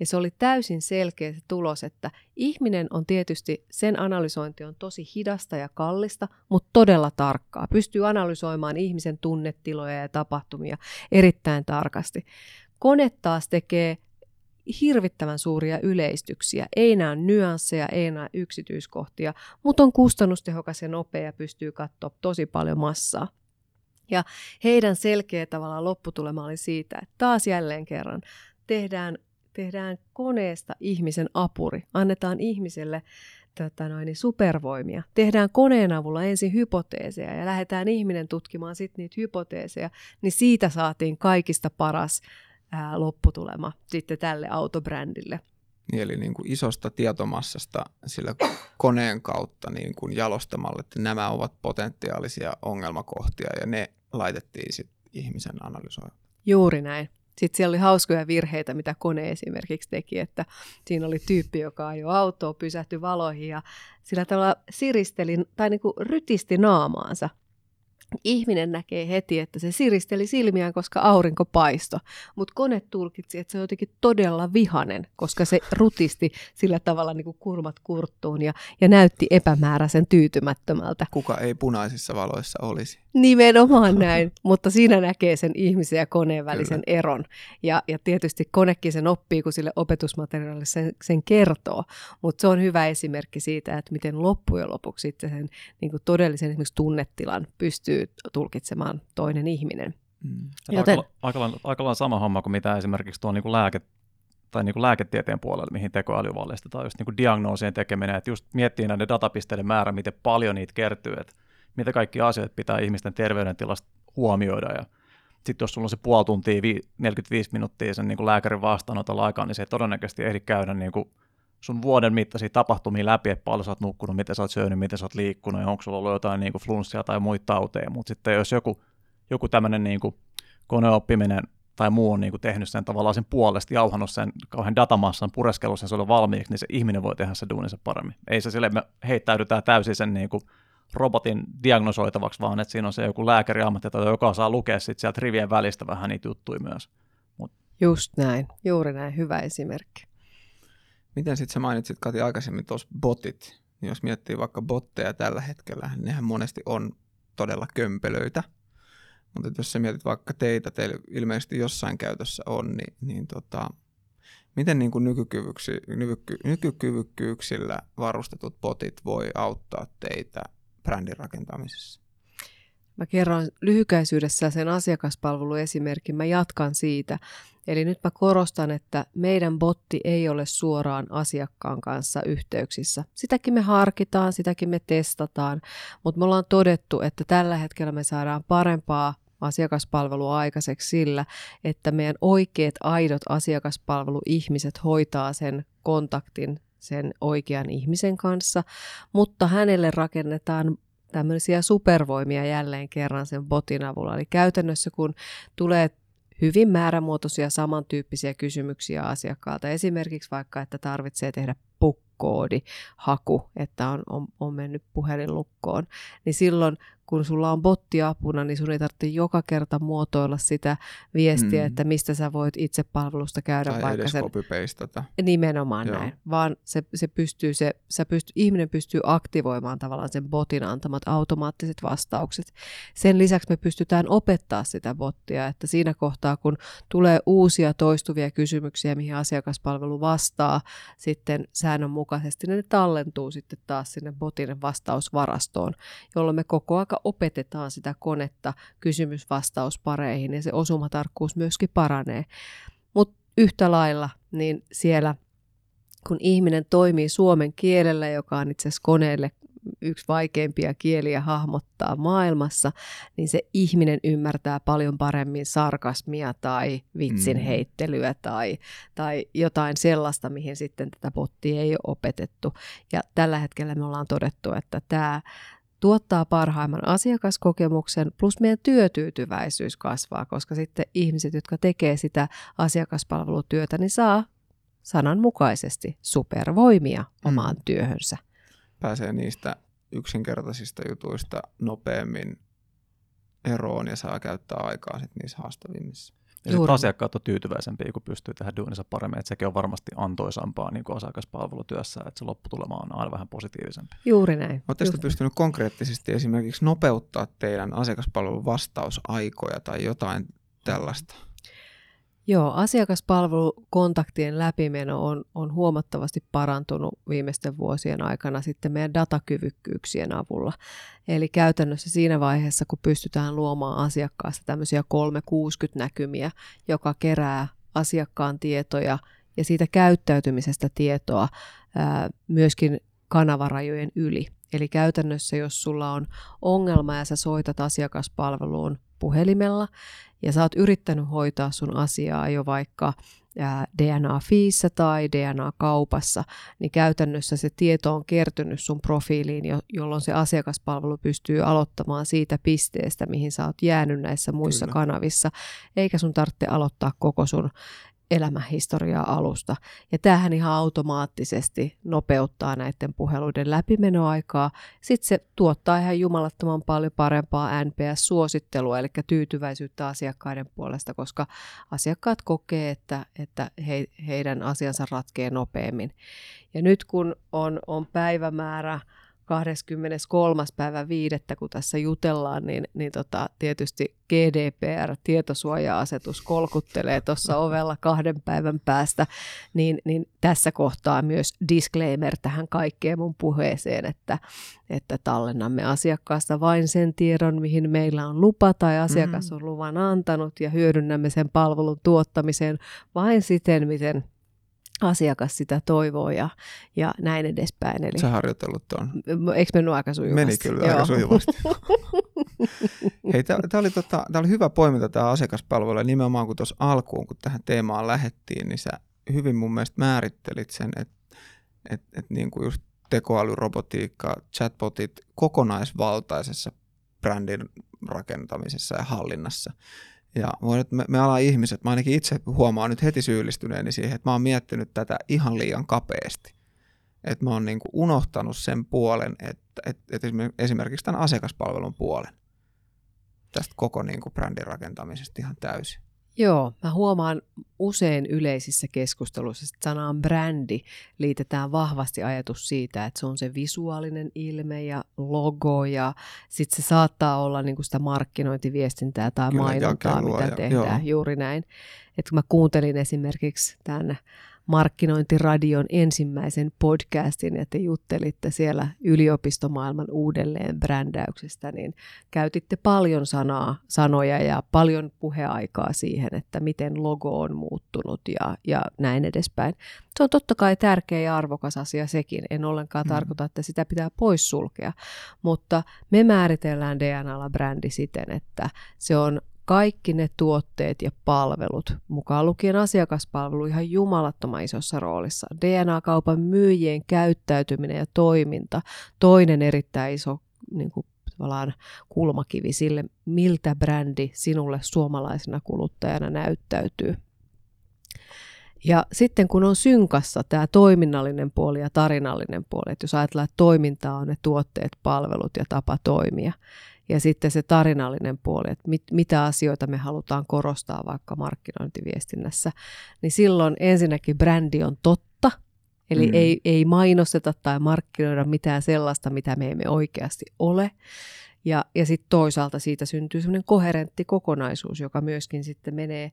Ja se oli täysin selkeä se tulos, että ihminen on tietysti, sen analysointi on tosi hidasta ja kallista, mutta todella tarkkaa. Pystyy analysoimaan ihmisen tunnetiloja ja tapahtumia erittäin tarkasti. Kone taas tekee hirvittävän suuria yleistyksiä. Ei näe nyansseja, ei näe yksityiskohtia, mutta on kustannustehokas ja nopea ja pystyy katsoa tosi paljon massaa. Ja heidän selkeä tavalla lopputulema oli siitä, että taas jälleen kerran tehdään, tehdään koneesta ihmisen apuri. Annetaan ihmiselle tota noin, niin supervoimia. Tehdään koneen avulla ensin hypoteeseja ja lähdetään ihminen tutkimaan sitten niitä hypoteeseja, niin siitä saatiin kaikista paras ää, lopputulema sitten tälle autobrändille. Niin, eli niin kuin isosta tietomassasta sillä koneen kautta niin kuin jalostamalle, että nämä ovat potentiaalisia ongelmakohtia ja ne laitettiin sitten ihmisen analysoimaan. Juuri näin. Sitten siellä oli hauskoja virheitä, mitä kone esimerkiksi teki, että siinä oli tyyppi, joka ajoi autoa, pysähtyi valoihin ja sillä tavalla siristeli tai niin kuin rytisti naamaansa. Ihminen näkee heti, että se siristeli silmiään, koska aurinko paisto, mutta kone tulkitsi, että se on jotenkin todella vihanen, koska se rutisti sillä tavalla niin kuin kurmat kurttuun ja, ja näytti epämääräisen tyytymättömältä. Kuka ei punaisissa valoissa olisi? Nimenomaan näin, mutta siinä näkee sen ihmisen ja koneen välisen Kyllä. eron. Ja, ja tietysti konekin sen oppii, kun sille opetusmateriaalille sen, sen kertoo, mutta se on hyvä esimerkki siitä, että miten loppujen lopuksi sitten sen niin kuin todellisen esimerkiksi tunnetilan pystyy tulkitsemaan toinen ihminen. Mm. Joten- Aika, lailla- aika lailla sama homma kuin mitä esimerkiksi tuo niin kuin lääke, tai niin kuin lääketieteen puolella, mihin tekoäly vallistetaan, just niin kuin diagnoosien tekeminen, että just miettii näiden datapisteiden määrä, miten paljon niitä kertyy, että mitä kaikki asiat pitää ihmisten terveydentilasta huomioida ja sitten jos sulla on se puoli tuntia, vi- 45 minuuttia sen niin kuin lääkärin vastaanotolla aikaa, niin se ei todennäköisesti ehdi käydä niin kuin sun vuoden mittaisia tapahtumia läpi, että paljon sä oot nukkunut, miten sä oot syönyt, miten sä oot liikkunut ja onko sulla ollut jotain niin kuin flunssia tai muita tauteja. Mutta sitten jos joku, joku tämmöinen niin koneoppiminen tai muu on niin kuin tehnyt sen tavallaan sen puolesta, jauhannut sen kauhean datamassan, pureskellut sen sulle valmiiksi, niin se ihminen voi tehdä se duuninsa paremmin. Ei se sille, me heittäydytään täysin sen niin kuin robotin diagnosoitavaksi, vaan että siinä on se joku lääkäriammattitaito, joka osaa lukea sit sieltä rivien välistä vähän niitä juttuja myös. Just näin, juuri näin, hyvä esimerkki. Miten sitten sä mainitsit Kati aikaisemmin tuossa botit, niin jos miettii vaikka botteja tällä hetkellä, niin nehän monesti on todella kömpelöitä. Mutta jos sä mietit vaikka teitä, teillä ilmeisesti jossain käytössä on, niin, niin tota, miten niin kuin nykykyvyksi, nyky, nykykyvykkyyksillä varustetut botit voi auttaa teitä brändin rakentamisessa? Mä kerron lyhykäisyydessä sen asiakaspalveluesimerkin, mä jatkan siitä. Eli nyt mä korostan, että meidän botti ei ole suoraan asiakkaan kanssa yhteyksissä. Sitäkin me harkitaan, sitäkin me testataan, mutta me ollaan todettu, että tällä hetkellä me saadaan parempaa asiakaspalvelua aikaiseksi sillä, että meidän oikeat, aidot asiakaspalveluihmiset hoitaa sen kontaktin sen oikean ihmisen kanssa, mutta hänelle rakennetaan tämmöisiä supervoimia jälleen kerran sen botin avulla. Eli käytännössä kun tulee hyvin määrämuotoisia samantyyppisiä kysymyksiä asiakkaalta, esimerkiksi vaikka, että tarvitsee tehdä pukkoodi, haku, että on, on, on mennyt puhelin lukkoon, niin silloin kun sulla on botti apuna, niin sun ei tarvitse joka kerta muotoilla sitä viestiä, mm. että mistä sä voit itse palvelusta käydä tai vaikka edes sen... copy-pastata. Nimenomaan Joo. näin, vaan se, se pystyy, se, sä pystyy, ihminen pystyy aktivoimaan tavallaan sen botin antamat automaattiset vastaukset. Sen lisäksi me pystytään opettaa sitä bottia, että siinä kohtaa, kun tulee uusia toistuvia kysymyksiä, mihin asiakaspalvelu vastaa sitten säännönmukaisesti, niin ne tallentuu sitten taas sinne botin vastausvarastoon, jolloin me koko aika opetetaan sitä konetta kysymysvastauspareihin ja se osumatarkkuus myöskin paranee. Mutta yhtä lailla, niin siellä kun ihminen toimii suomen kielellä, joka on itse asiassa koneelle yksi vaikeimpia kieliä hahmottaa maailmassa, niin se ihminen ymmärtää paljon paremmin sarkasmia tai vitsin Mm. heittelyä tai, tai jotain sellaista, mihin sitten tätä bottia ei ole opetettu. Ja tällä hetkellä me ollaan todettu, että tämä tuottaa parhaimman asiakaskokemuksen, plus meidän työtyytyväisyys kasvaa, koska sitten ihmiset, jotka tekee sitä asiakaspalvelutyötä, niin saa sananmukaisesti supervoimia omaan Mm. työhönsä. Pääsee niistä yksinkertaisista jutuista nopeammin eroon ja saa käyttää aikaa sit niissä haastavimmissa. Ja Juuri sitten näin. asiakkaat on tyytyväisempiä, kun pystyy tehdä duuninsa paremmin. Että sekin on varmasti antoisampaa niin kuin asiakaspalvelutyössä, että se lopputulema on aina vähän positiivisempi. Juuri näin. Oletteko pystynyt konkreettisesti esimerkiksi nopeuttaa teidän asiakaspalvelun vastausaikoja tai jotain tällaista? Joo, asiakaspalvelukontaktien läpimeno on, on huomattavasti parantunut viimeisten vuosien aikana sitten meidän datakyvykkyyksien avulla. Eli käytännössä siinä vaiheessa, kun pystytään luomaan asiakkaasta tämmöisiä 360-näkymiä, joka kerää asiakkaan tietoja ja siitä käyttäytymisestä tietoa ää, myöskin kanavarajojen yli. Eli käytännössä, jos sulla on ongelma ja sä soitat asiakaspalveluun puhelimella ja sä oot yrittänyt hoitaa sun asiaa jo vaikka DNA-fiissä tai DNA-kaupassa, niin käytännössä se tieto on kertynyt sun profiiliin, jo- jolloin se asiakaspalvelu pystyy aloittamaan siitä pisteestä, mihin sä oot jäänyt näissä muissa Kyllä. kanavissa, eikä sun tarvitse aloittaa koko sun elämähistoriaa alusta. Ja tämähän ihan automaattisesti nopeuttaa näiden puheluiden läpimenoaikaa. Sitten se tuottaa ihan jumalattoman paljon parempaa NPS-suosittelua, eli tyytyväisyyttä asiakkaiden puolesta, koska asiakkaat kokee, että, että he, heidän asiansa ratkee nopeammin. Ja nyt kun on, on päivämäärä 23. päivä viidettä, kun tässä jutellaan, niin, niin tota, tietysti GDPR, tietosuoja-asetus, kolkuttelee tuossa ovella kahden päivän päästä, niin, niin tässä kohtaa myös disclaimer tähän kaikkeen mun puheeseen, että, että tallennamme asiakkaasta vain sen tiedon, mihin meillä on lupa tai asiakas Mhm. on luvan antanut ja hyödynnämme sen palvelun tuottamiseen vain siten, miten asiakas sitä toivoo ja, ja näin edespäin. Eli Sä harjoitellut tuon. Eikö mennyt aika sujuvasti? Meni kyllä Joo. aika sujuvasti. Hei, tämä oli, tota, tää oli hyvä poiminta tämä asiakaspalvelu ja nimenomaan kun tuossa alkuun, kun tähän teemaan lähettiin, niin sä hyvin mun mielestä määrittelit sen, että et, et niin kuin just tekoäly, robotiikka, chatbotit kokonaisvaltaisessa brändin rakentamisessa ja hallinnassa. Ja me, me alan ihmiset, mä ainakin itse huomaan nyt heti syyllistyneeni siihen, että mä oon miettinyt tätä ihan liian kapeasti. Että mä oon niinku unohtanut sen puolen, että, että, että esimerk- esimerkiksi tämän asiakaspalvelun puolen tästä koko niinku brändin rakentamisesta ihan täysin. Joo, mä huomaan usein yleisissä keskusteluissa, että sanaan brändi liitetään vahvasti ajatus siitä, että se on se visuaalinen ilme ja logo ja sitten se saattaa olla niin kuin sitä markkinointiviestintää tai Kyllä, mainontaa, mitä ja- tehdään, joo. juuri näin. Että kun mä kuuntelin esimerkiksi tämän Markkinointiradion ensimmäisen podcastin ja te juttelitte siellä yliopistomaailman uudelleen brändäyksestä, niin käytitte paljon sanaa, sanoja ja paljon puheaikaa siihen, että miten logo on muuttunut ja, ja näin edespäin. Se on totta kai tärkeä ja arvokas asia sekin. En ollenkaan mm. tarkoita, että sitä pitää poissulkea, mutta me määritellään DNAlla brändi siten, että se on kaikki ne tuotteet ja palvelut, mukaan lukien asiakaspalvelu ihan jumalattoman isossa roolissa. DNA-kaupan myyjien käyttäytyminen ja toiminta, toinen erittäin iso niin kuin, tavallaan kulmakivi sille, miltä brändi sinulle suomalaisena kuluttajana näyttäytyy. Ja sitten kun on synkassa tämä toiminnallinen puoli ja tarinallinen puoli, että jos ajatellaan, että toiminta on ne tuotteet, palvelut ja tapa toimia, ja sitten se tarinallinen puoli, että mit, mitä asioita me halutaan korostaa vaikka markkinointiviestinnässä, niin silloin ensinnäkin brändi on totta, eli mm. ei, ei mainosteta tai markkinoida mitään sellaista, mitä me emme oikeasti ole. Ja, ja sitten toisaalta siitä syntyy semmoinen koherentti kokonaisuus, joka myöskin sitten menee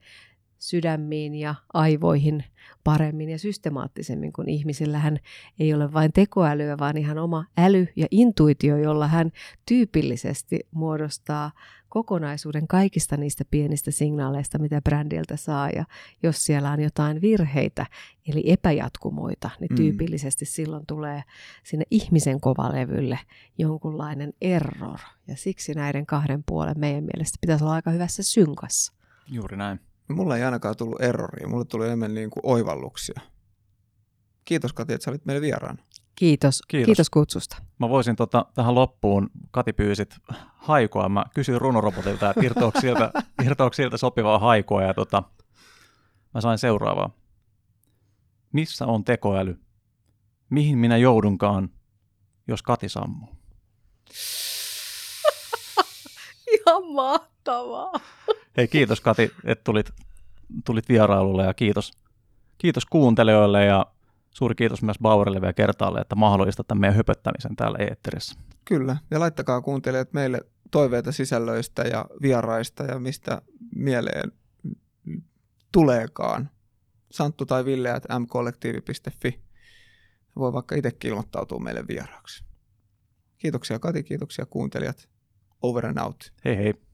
sydämiin ja aivoihin paremmin ja systemaattisemmin, kun ihmisillähän ei ole vain tekoälyä, vaan ihan oma äly ja intuitio, jolla hän tyypillisesti muodostaa kokonaisuuden kaikista niistä pienistä signaaleista, mitä brändiltä saa. Ja jos siellä on jotain virheitä, eli epäjatkumoita, niin mm. tyypillisesti mm. silloin tulee sinne ihmisen kovalevylle jonkunlainen error. Ja siksi näiden kahden puolen meidän mielestä pitäisi olla aika hyvässä synkassa. Juuri näin. Mulla ei ainakaan tullut erroria, mulle tuli enemmän niin kuin oivalluksia. Kiitos Kati, että sä olit meidän vieraan. Kiitos. Kiitos. Kiitos kutsusta. Mä voisin tota, tähän loppuun, Kati pyysit haikoa. Mä kysyin runorobotilta, että irtoako sieltä, irtoako sieltä sopivaa haikoa. Ja tota, mä sain seuraavaa. Missä on tekoäly? Mihin minä joudunkaan, jos Kati sammuu? Ihan mahtavaa. Hei, kiitos Kati, että tulit, tulit vierailulle ja kiitos, kiitos kuuntelijoille ja suuri kiitos myös Bauerille vielä kertaalle, että tämän meidän höpöttämisen täällä eetterissä. Kyllä, ja laittakaa kuuntelijat meille toiveita sisällöistä ja vieraista ja mistä mieleen tuleekaan. Santtu tai Ville at mkollektiivi.fi. Voi vaikka itsekin ilmoittautua meille vieraaksi. Kiitoksia Kati, kiitoksia kuuntelijat. Over and out. Hei hei.